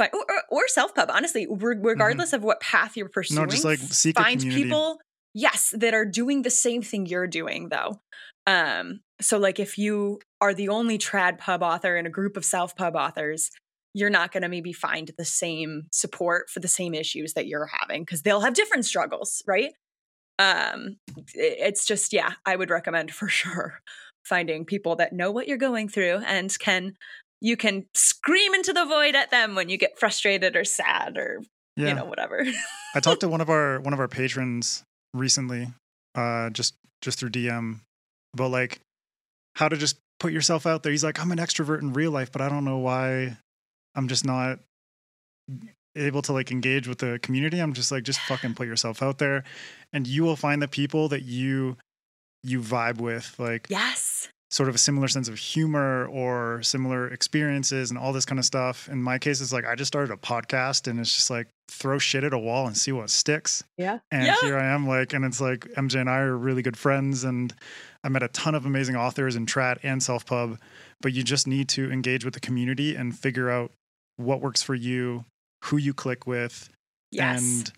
Or, or- or self pub, honestly, re- regardless of what path you're pursuing. No, just like seek find people, yes, that are doing the same thing you're doing, though. Um, so like if you are the only trad pub author in a group of self pub authors, you're not going to maybe find the same support for the same issues that you're having because they'll have different struggles, right? Um, it's just yeah, I would recommend for sure finding people that know what you're going through and can you can scream into the void at them when you get frustrated or sad or Yeah. you know whatever. I talked to one of our one of our patrons recently, uh, just just through DM about like how to just put yourself out there. He's like, I'm an extrovert in real life, but I don't know why I'm just not able to like engage with the community. I'm just like, just fucking put yourself out there, and you will find the people that you you vibe with, like yes. Sort of a similar sense of humor or similar experiences and all this kind of stuff. In my case, it's like I just started a podcast and it's just like throw shit at a wall and see what sticks. Yeah. And Yeah. here I am, like, and it's like MJ and I are really good friends, and I met a ton of amazing authors in Trad and Self Pub. But you just need to engage with the community and figure out what works for you, who you click with, Yes. and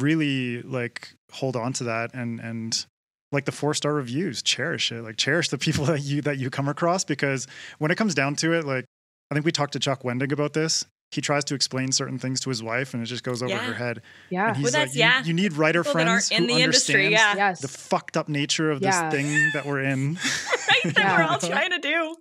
really like hold on to that and and like the four star reviews cherish it like cherish the people that you that you come across because when it comes down to it like i think we talked to chuck wendig about this he tries to explain certain things to his wife and it just goes over Yeah. her head Yeah. and he's that's- like you, yeah. you need writer People friends in who the industry, understand yeah. yes. the fucked up nature of this Yeah. thing that we're in right that we're all trying to do.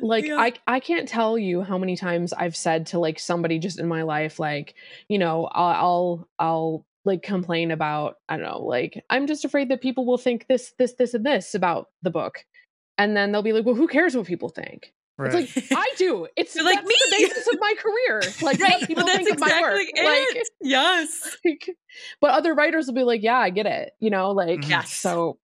like Yeah. i i can't tell you how many times i've said to like somebody just in my life like you know i'll i'll, I'll like complain about i don't know like i'm just afraid that people will think this this this and this about the book and then they'll be like well who cares what people think right it's like i do it's You're like, that's the basis of my career like right, people but that's think of my work exactly like, yes. like but other writers will be like yeah i get it you know like Mhm. Yes. so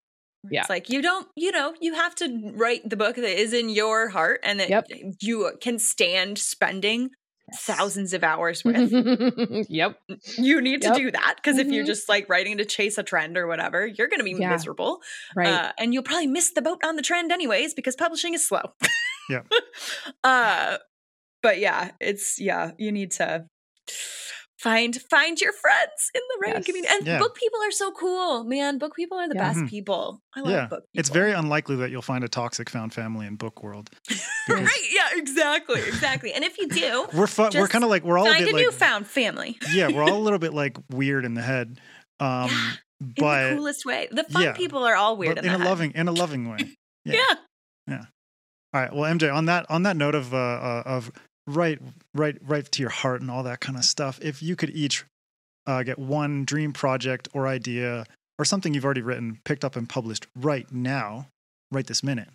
Yeah. It's like you don't, you know, you have to write the book that is in your heart and that Yep. you can stand spending thousands of hours with. yep You need to Yep. do that because if you're Mhm. just like writing to chase a trend or whatever, you're going to be Yeah. miserable. right Uh, and you'll probably miss the boat on the trend anyways because publishing is slow. Yeah. uh, but yeah, it's yeah, you need to find find your friends in the writing Yes. community. And Yeah. book people are so cool, man. Book people are the Yeah. best Mhm. people. I love yeah book people. it's very unlikely that you'll find a toxic found family in book world because right. Yeah, exactly, exactly. And if you do, we're fu- we're kind of like we're all a bit a like newfound family yeah we're all a little bit like weird in the head um Yeah, in but the coolest way. The fun people are all weird in, in a head. loving in a loving way Yeah. yeah. all right well mj on that on that note of uh, uh of right right right to your heart and all that kind of stuff if you could each uh, get one dream project or idea or something you've already written picked up and published right now, right this minute,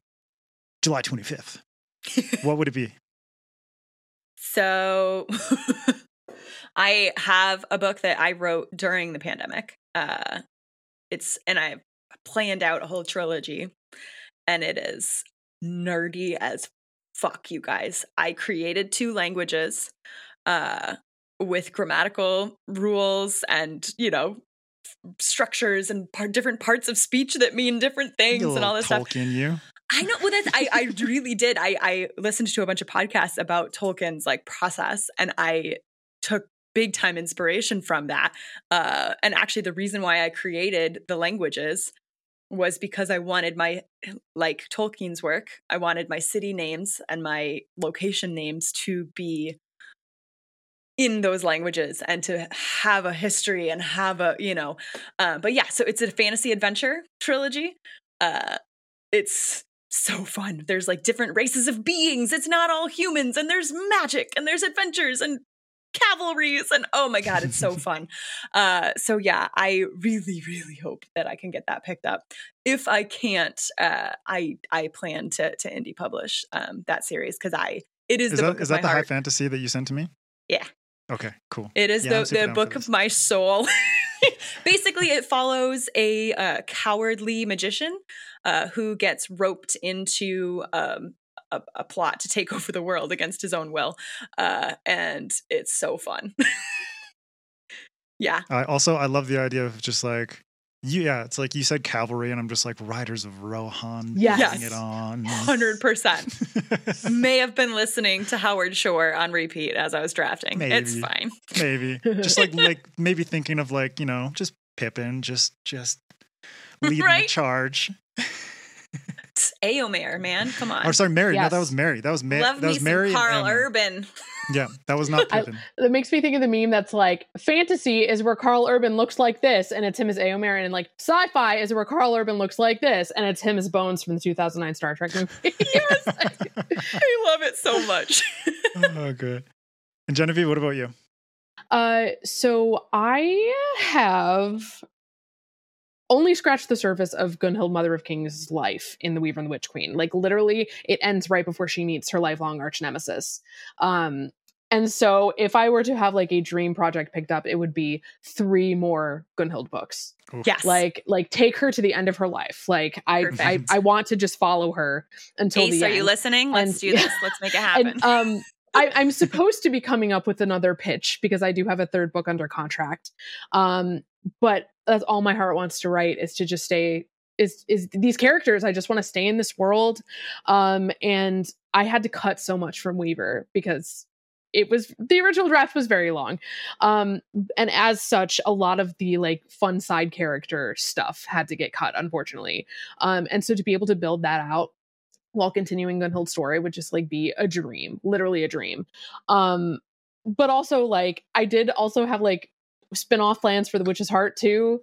July 25th, what would it be? So I have a book that I wrote during the pandemic. Uh, it's and I planned out a whole trilogy, and it is nerdy as fuck, you guys. I created two languages uh, with grammatical rules and you know structures and part, different parts of speech that mean different things and all this stuff. Tolkien, you. I know. Well, that's I. I really did. I I listened to a bunch of podcasts about Tolkien's like process, and I took big time inspiration from that. Uh, and actually, the reason why I created the languages was because I wanted my like Tolkien's work. I wanted my city names and my location names to be in those languages and to have a history and have a you know uh, but yeah so it's a fantasy adventure trilogy uh it's so fun there's like different races of beings it's not all humans and there's magic and there's adventures and cavalries and oh my god it's so fun uh so yeah i really really hope that i can get that picked up if i can't uh i i plan to to indie publish um that series because i it is, Is the that book is of that my the high fantasy that you sent to me? Yeah. Okay, cool. It is Yeah, the, the book of my soul. Basically, it follows a uh, cowardly magician uh, who gets roped into um, a, a plot to take over the world against his own will. Uh, and it's so fun. yeah. I also I love the idea of just like you, yeah, it's like you said cavalry, and I'm just like riders of Rohan. Yes. it on. 100%. May have been listening to Howard Shore on repeat as I was drafting. It's fine. maybe just like like maybe thinking of like you know just Pippin, just just leading the charge. It's Éomer, man. Come on. Or sorry, Merry. No, that was Merry. That was Merry. Love that me was some Merry. and Karl Urban. Yeah, that was not I- Pippin. That makes me think of the meme that's like fantasy is where Karl Urban looks like this, and it's him as Éomer, and like sci-fi is where Karl Urban looks like this, and it's him as Bones from the 2009 Star Trek movie. yes. I love it so much. oh, good. And Genevieve, what about you? Uh, so I have only scratched the surface of Gunhild, Mother of Kings' life in The Weaver and the Witch Queen. Like literally, it ends right before she meets her lifelong arch nemesis. Um, and so if I were to have like a dream project picked up, it would be three more Gunhild books. Oof. yes. Like, like take her to the end of her life. Like I, I, I want to just follow her until Ace, the are end. you listening? Let's And- do this. Let's make it happen. And, um, I, I'm supposed to be coming up with another pitch because I do have a third book under contract. Um, but that's all my heart wants to write is to just stay is is these characters. I just want to stay in this world. Um, and I had to cut so much from Weaver because it was the original draft was very long. Um, and as such, a lot of the like fun side character stuff had to get cut, unfortunately. Um, and so to be able to build that out while continuing Gunhild's story would just like be a dream, literally a dream. Um, but also like I did also have like spin-off plans for the Witch's Heart too.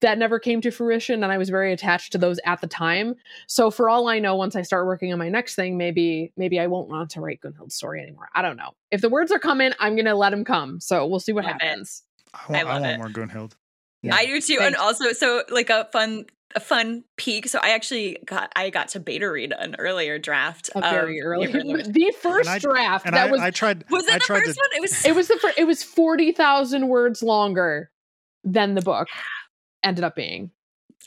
That never came to fruition, and I was very attached to those at the time. So for all I know, once I start working on my next thing, maybe maybe I won't want to write Gunhild's story anymore. I don't know. If the words are coming, I'm gonna let them come. So we'll see what Love it. happens. I want, I love want it. more Gunhild. Yeah. I do too. Thanks. And also, so like a fun, a fun peek. So I actually got, I got to beta read an earlier draft. A of very early, the Witch. the first I- draft And that I, was I tried. Was it I the tried first to, one? It was. it was the fir- it was forty thousand words longer than the book ended up being.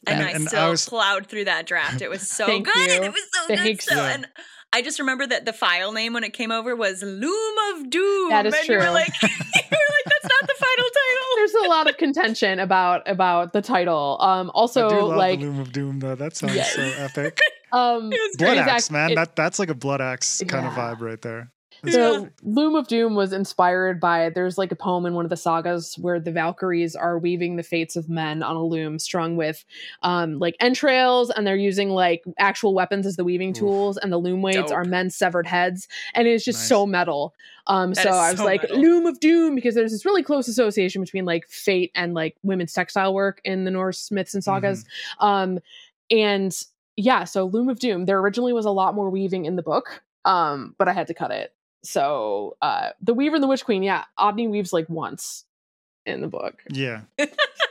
and, And- I and I still was- plowed through that draft. It was so good. you. It was so Thanks. good. So, Yeah. and I just remember that the file name when it came over was Loom of Doom. That is and You were true. like, you were like, that's not the final title. There's a lot of contention about about the title. Um, I also do love like the Loom of Doom though. That sounds Yes. so epic. um, Blood axe, man. it- that that's like a blood axe kind of vibe right there. It's Yeah. Loom of Doom was inspired by there's like a poem in one of the sagas where the Valkyries are weaving the fates of men on a loom strung with um like entrails and they're using like actual weapons as the weaving Oof. tools and the loom weights are men's severed heads and it's just Nice. so metal. Um That so I was so like metal. Loom of Doom because there's this really close association between like fate and like women's textile work in the Norse myths and sagas. Um and yeah, so Loom of Doom, there originally was a lot more weaving in the book, um, but I had to cut it. So uh the Weaver and the Witch Queen, yeah, Oddny weaves like once. in the book. Yeah,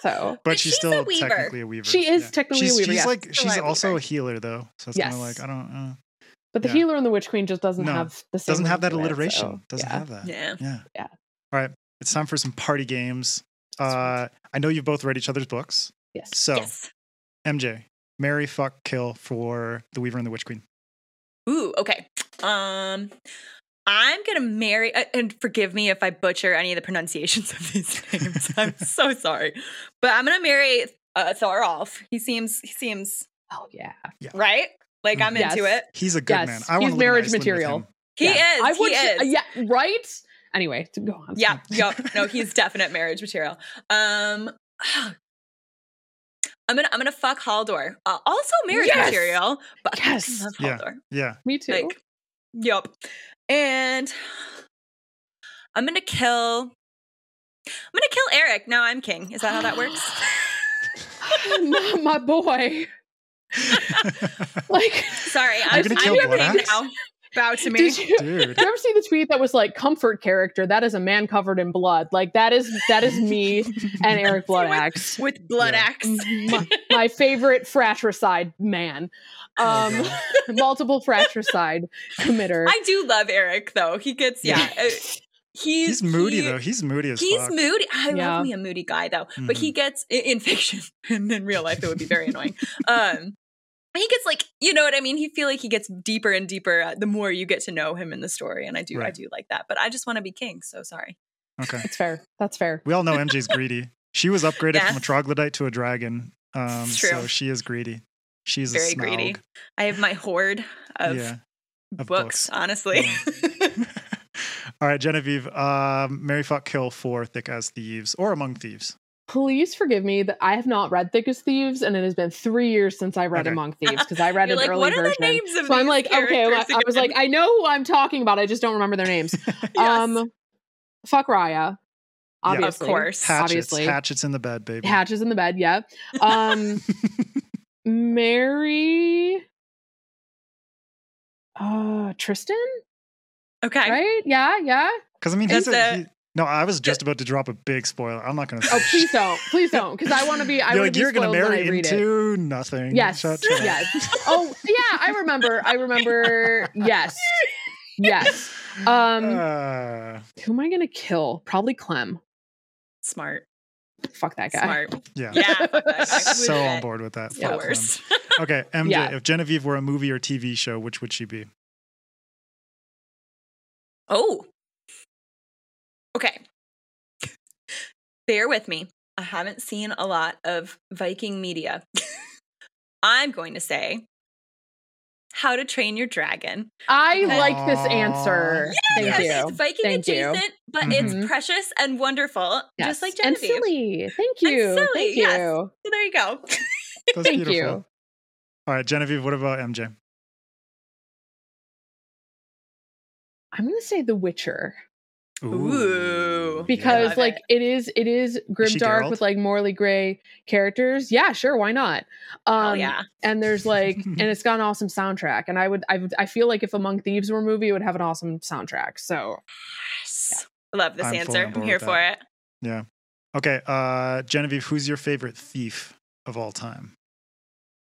So but But she's, she's still weaver. technically a weaver. she is yeah. technically She's, a weaver. she's yes. like Still she's a also weaver. a healer though, so it's kind of like I don't uh, but the yeah. healer and the witch queen just doesn't No. have the same. doesn't have that ring to it, alliteration. so, doesn't yeah. have that. Yeah. Yeah. Yeah. All right, it's time for some party games. Uh, I know you've both read each other's books, Yes. so Yes. MJ, Marry, fuck, kill for the Weaver and the Witch Queen. Ooh, okay. Um, I'm gonna marry, uh, and forgive me if I butcher any of the pronunciations of these names. I'm so sorry, but I'm gonna marry uh, Thorolf. He seems, he seems Oh yeah. right. Like I'm Yes. into it. He's a good Yes, man. I want he's to marriage live in Iceland material. He Yeah. is. I would. he is. Yeah. Right. Anyway, to go on. Yeah, yep. No, he's definite marriage material. Um I'm gonna I'm gonna fuck Haldor. Uh, also marriage Yes! material, but Yes! fucking love Yeah. Yeah. Me too. Like, yep. And I'm gonna kill I'm gonna kill Eric. Now I'm king. Is that how that works? Not my boy. Like, Sorry, I'm, gonna I'm kill your king now. Bow to me. did you, Dude. did you ever see the tweet that was like comfort character? That is a man covered in blood. Like that is that is me and Eric Bloodaxe. with blood Yeah. axe. my, my favorite fratricide man. Um, Oh, multiple fratricide committer. I do love Eric though. He gets yeah. uh, he's He's moody he- though. He's moody as fuck. He's fuck. moody. I Yeah. love me a moody guy though, but he Mhm. gets in fiction and in real life it would be very annoying. Um, he gets like you know what I mean. He feel like he gets deeper and deeper uh, the more you get to know him in the story, and I do I do like that. But I just want to be king, so sorry. Okay. it's fair. That's fair. We all know MJ's greedy. She was upgraded Yeah. from a troglodyte to a dragon. Um, It's true. so she is greedy. She's Very a greedy. I have my hoard of yeah. of books, books. honestly. All right, Genevieve. Um, Marry fuck kill for thick as thieves or among thieves. Please forgive me that I have not read Thick as Thieves, and it has been three years since I read Okay. Among Thieves because I read You're an like, early what are version. the names of so I'm like, okay, I, I was like. I know who I'm talking about. I just don't remember their names. Yes. Um, fuck Ryia, obviously. of course. Hatchets. Obviously. Hatchets in the bed, baby. Hatches in the bed. Yeah. Um, Marry. Uh, Tristan, okay. right? Yeah, yeah. Because I mean, he's a, a- he, no. I was just about to drop a big spoiler. I'm not going to. Oh, please don't, please don't, because I want to be. I You're like be you're going spoiled to when marry I read it. into nothing. Yes. Shut, shut. Yes. Oh, yeah, I remember. I remember. Yes. Yes. Um, Uh, who am I gonna kill? Probably Clem. Smart. Fuck that guy. Smart. yeah. Yeah. fuck that guy. So would on board with that. The Fuck them. Okay, MJ. Yeah. If Genevieve were a movie or TV show, which would she be? Oh. Okay. Bear with me. I haven't seen a lot of Viking media. I'm going to say How to Train Your Dragon. I Okay. like this answer. Thank Yes, you. It's Viking Thank you. adjacent, but Mhm. it's precious and wonderful, Yes. just like and Genevieve. silly. Thank And you. silly, Thank yes. you. So there you go. That's Thank beautiful. you. All right, Genevieve. What about MJ? I'm gonna say The Witcher Ooh. because love like it. it is it is she grimdark Geralt? with like morally gray characters. Yeah, sure, why not? Um oh yeah. and there's like and it's got an awesome soundtrack. And I would I would I feel like if Among Thieves were a movie, it would have an awesome soundtrack. So Yes. I love this I'm answer. I'm here for it. Yeah. Okay, uh, Genevieve. Who's your favorite thief of all time?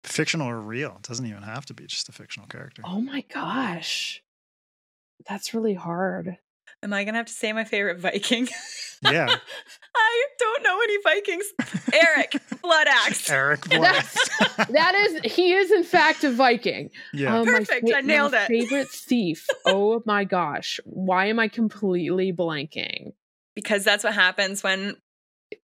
Fictional or real? It doesn't even have to be just a fictional character. oh my gosh. That's really hard. Am I gonna have to say my favorite Viking? Yeah. I don't know any Vikings. Eric, Blood Axe. Eric That's- Black. That is he is in fact a Viking. yeah. Um, my Perfect, I nailed it. Favorite thief. Oh my gosh. Why am I completely blanking? Because that's what happens when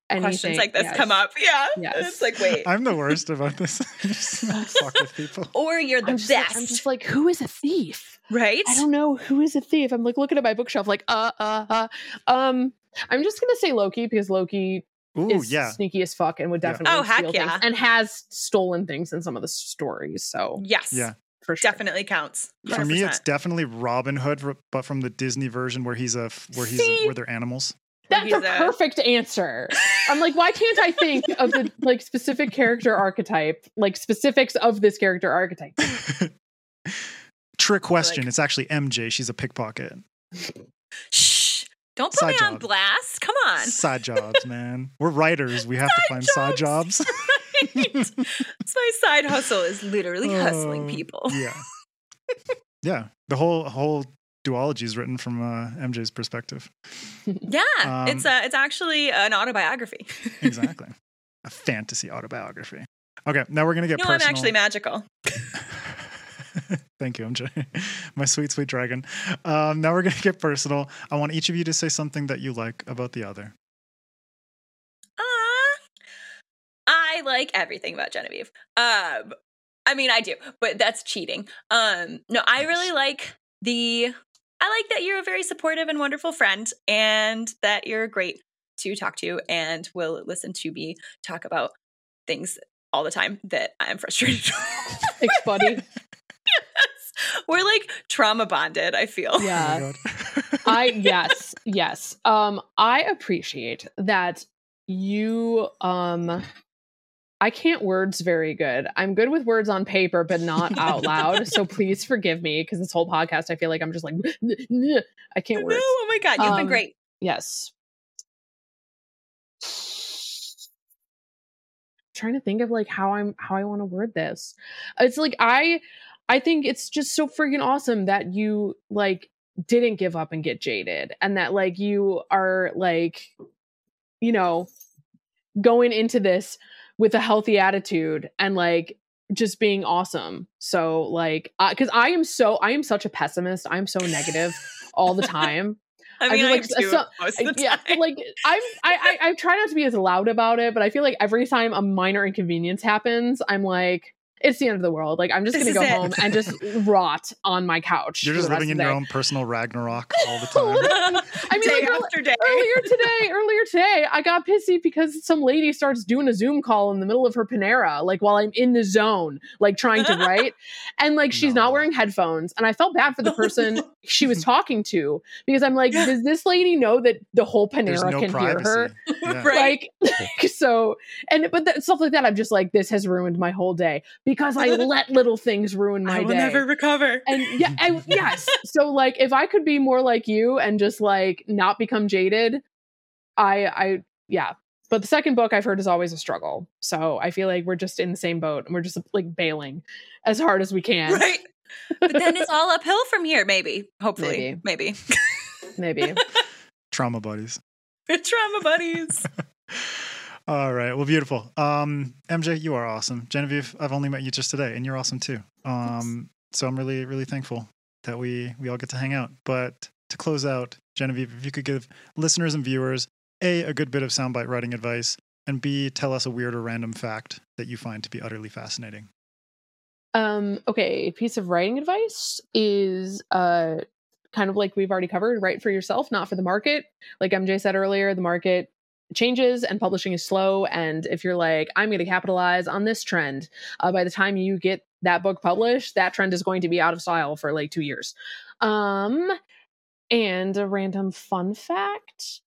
questions like this yes. come up. Yeah. Yes. It's like, wait. I'm the worst about this. I just fuck with people. or you're the I'm just, best. like, I'm just like, who is a thief? Right? I don't know who is a thief. I'm like looking at my bookshelf, like, uh, uh, uh. Um, I'm just gonna say Loki because Loki Ooh, is yeah. sneaky as fuck and would Yeah. definitely Oh, heck steal yeah. things and has stolen things in some of the stories. So yes. Yeah. for sure, Definitely counts. For me, it's definitely Robin Hood, but from the Disney version where he's a where he's a, where they're animals. That's He's a a- perfect answer. I'm like, why can't I think of the like specific character archetype, like specifics of this character archetype? Trick question. Like- it's actually MJ. She's a pickpocket. Shh. Don't put Side me on blast. Come on. Side jobs, man. We're writers. We have to find side jobs. Right. My side hustle is literally hustling Oh, people. Yeah. yeah. The whole whole duology is written from uh, MJ's perspective. Yeah, it's Um, uh, it's actually an autobiography. Exactly. A fantasy autobiography. Okay, now we're gonna get no, I'm actually magical. Thank you, MJ. My sweet, sweet dragon. Um, now we're gonna get personal. I want each of you to say something that you like about the other. Ah, I like everything about Genevieve. Um, I mean, I do, but that's cheating. Um, no, I really like the. I like that you're a very supportive and wonderful friend, and that you're great to talk to, and will listen to me talk about things all the time that I'm frustrated. Thanks, buddy. We're like trauma bonded. I feel. Oh Yeah. God. I yes, yes. Um I appreciate that you um I can't words very good. I'm good with words on paper but not out loud. so please forgive me because this whole podcast I feel like I'm just like I can't No, oh my god, you've been Um, great. Yes. trying to think of like how I'm how I want to word this. It's like I I think it's just so freaking awesome that you like didn't give up and get jaded and that like you are like you know going into this with a healthy attitude and like just being awesome. So like uh, cuz I am so I am such a pessimist. I'm so negative all the time. I mean, I, like so- most of the yeah, like I'm I, I I try not to be as loud about it, but I feel like every time a minor inconvenience happens, I'm like, it's the end of the world. Like I'm just This gonna go it. home and just rot on my couch. You're just living in your own personal Ragnarok all the time. I mean, day like, after day. earlier today, earlier today, I got pissy because some lady starts doing a Zoom call in the middle of her Panera, like while I'm in the zone, like trying to write, and like she's No. not wearing headphones, and I felt bad for the person she was talking to because I'm like, does this lady know that the whole Panera no can hear her? Yeah. Right. Like, so, and but that, stuff like that, I'm just like, this has ruined my whole day because I let little things ruin my life. I will day. never recover. and yeah, I, yes. So like, if I could be more like you and just like not become jaded, I, I, yeah. But the second book I've heard is always a struggle. So I feel like we're just in the same boat and we're just like bailing as hard as we can. right. But then it's all uphill from here, maybe. Hopefully. Maybe. Maybe. Trauma buddies. Trauma buddies. All right. Well, beautiful. Um, MJ, you are awesome. Genevieve, I've only met you just today, and you're awesome too. Um, so I'm really, really thankful that we we all get to hang out. But to close out, Genevieve, if you could give listeners and viewers a a good bit of soundbite writing advice, and b tell us a weird or random fact that you find to be utterly fascinating. Um, okay, a piece of writing advice is uh kind of like we've already covered, write for yourself, not for the market. Like MJ said earlier, the market changes and publishing is slow. And if you're like, I'm going to capitalize on this trend, uh, by the time you get that book published, that trend is going to be out of style for like two years. Um, and a random fun fact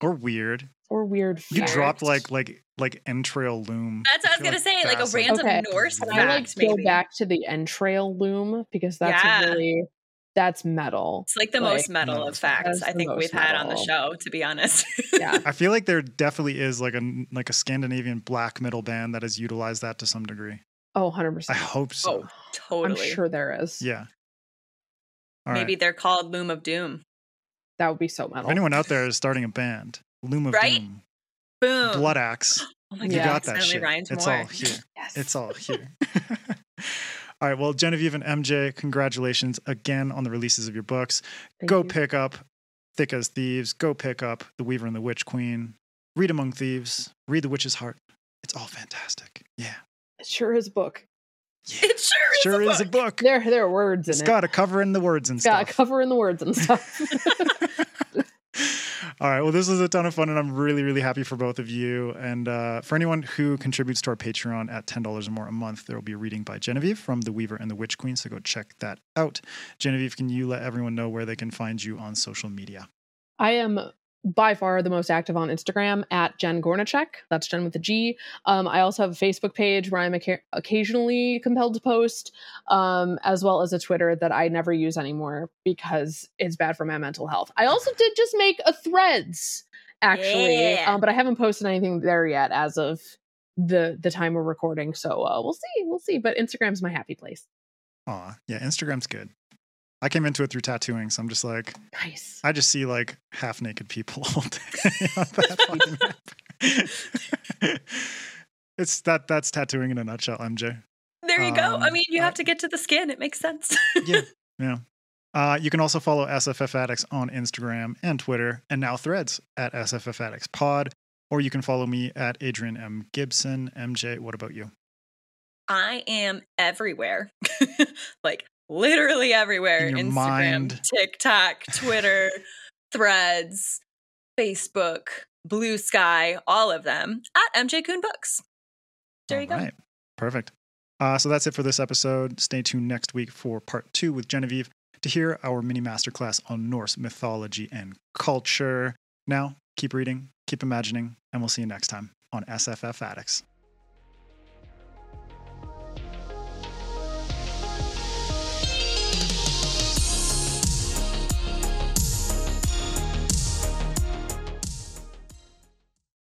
Or weird. or weird You dropped like like like entrail loom. That's what I was gonna say, like a random Okay. Norse Can fact, I like to go back to the entrail loom because that's Yeah. really that's metal. It's like the Like, most metal of facts I think we've had on the show, to be honest. Yeah. I feel like there definitely is like a like a Scandinavian black metal band that has utilized that to some degree. Oh, 100%. I hope so. oh, I'm totally. sure there is. Yeah. All right. Maybe they're called Loom of Doom. That would be so metal. If metal. anyone out there is starting a band, Loom of Right? Doom, Boom. Blood Axe, Oh my you Yeah. got that shit. rhymed It's more. all here. yes. It's all here. all right. Well, Genevieve and MJ, congratulations again on the releases of your books. Thank Go you. pick up Thick as Thieves. Go pick up The Weaver and the Witch Queen. Read Among Thieves. Read The Witch's Heart. It's all fantastic. Yeah. It sure is a book. Yeah. It sure is. Sure a is a book. There, there are words in It's it. got a cover in the words and It's got a cover in the words and stuff. All right. Well, this was a ton of fun, and I'm really, really happy for both of you. And uh, for anyone who contributes to our Patreon at $10 or more a month, there will be a reading by Genevieve from The Weaver and the Witch Queen. So go check that out. Genevieve, can you let everyone know where they can find you on social media? I am by far the most active on Instagram at Jen Gornichec. That's Jen with a G. Um, I also have a Facebook page where I'm oca- occasionally compelled to post, um, as well as a Twitter that I never use anymore because it's bad for my mental health. I also did just make a Threads actually, Yeah. um, but I haven't posted anything there yet as of the the time we're recording. So uh, we'll see, we'll see. But Instagram's my happy place. Aw, yeah, Instagram's good. I came into it through tattooing, so I'm just like, Nice. I just see like half naked people all day it's that that's tattooing in a nutshell, MJ. There you go. I Um, mean, you I- have to get to the skin. It makes sense. Yeah, yeah. Uh, you can also follow SFF Addicts on Instagram and Twitter, and now Threads at SFF Addicts Pod, or you can follow me at Adrian M Gibson. MJ, what about you? I am everywhere. like literally everywhere. In your Instagram, mind. TikTok, Twitter, Threads, Facebook, Blue Sky, all of them at MJ Kuhn Books. There you go. All right. Perfect. Uh, so that's it for this episode. Stay tuned next week for part two with Genevieve to hear our mini masterclass on Norse mythology and culture. Now, keep reading, keep imagining, and we'll see you next time on SFF Addicts.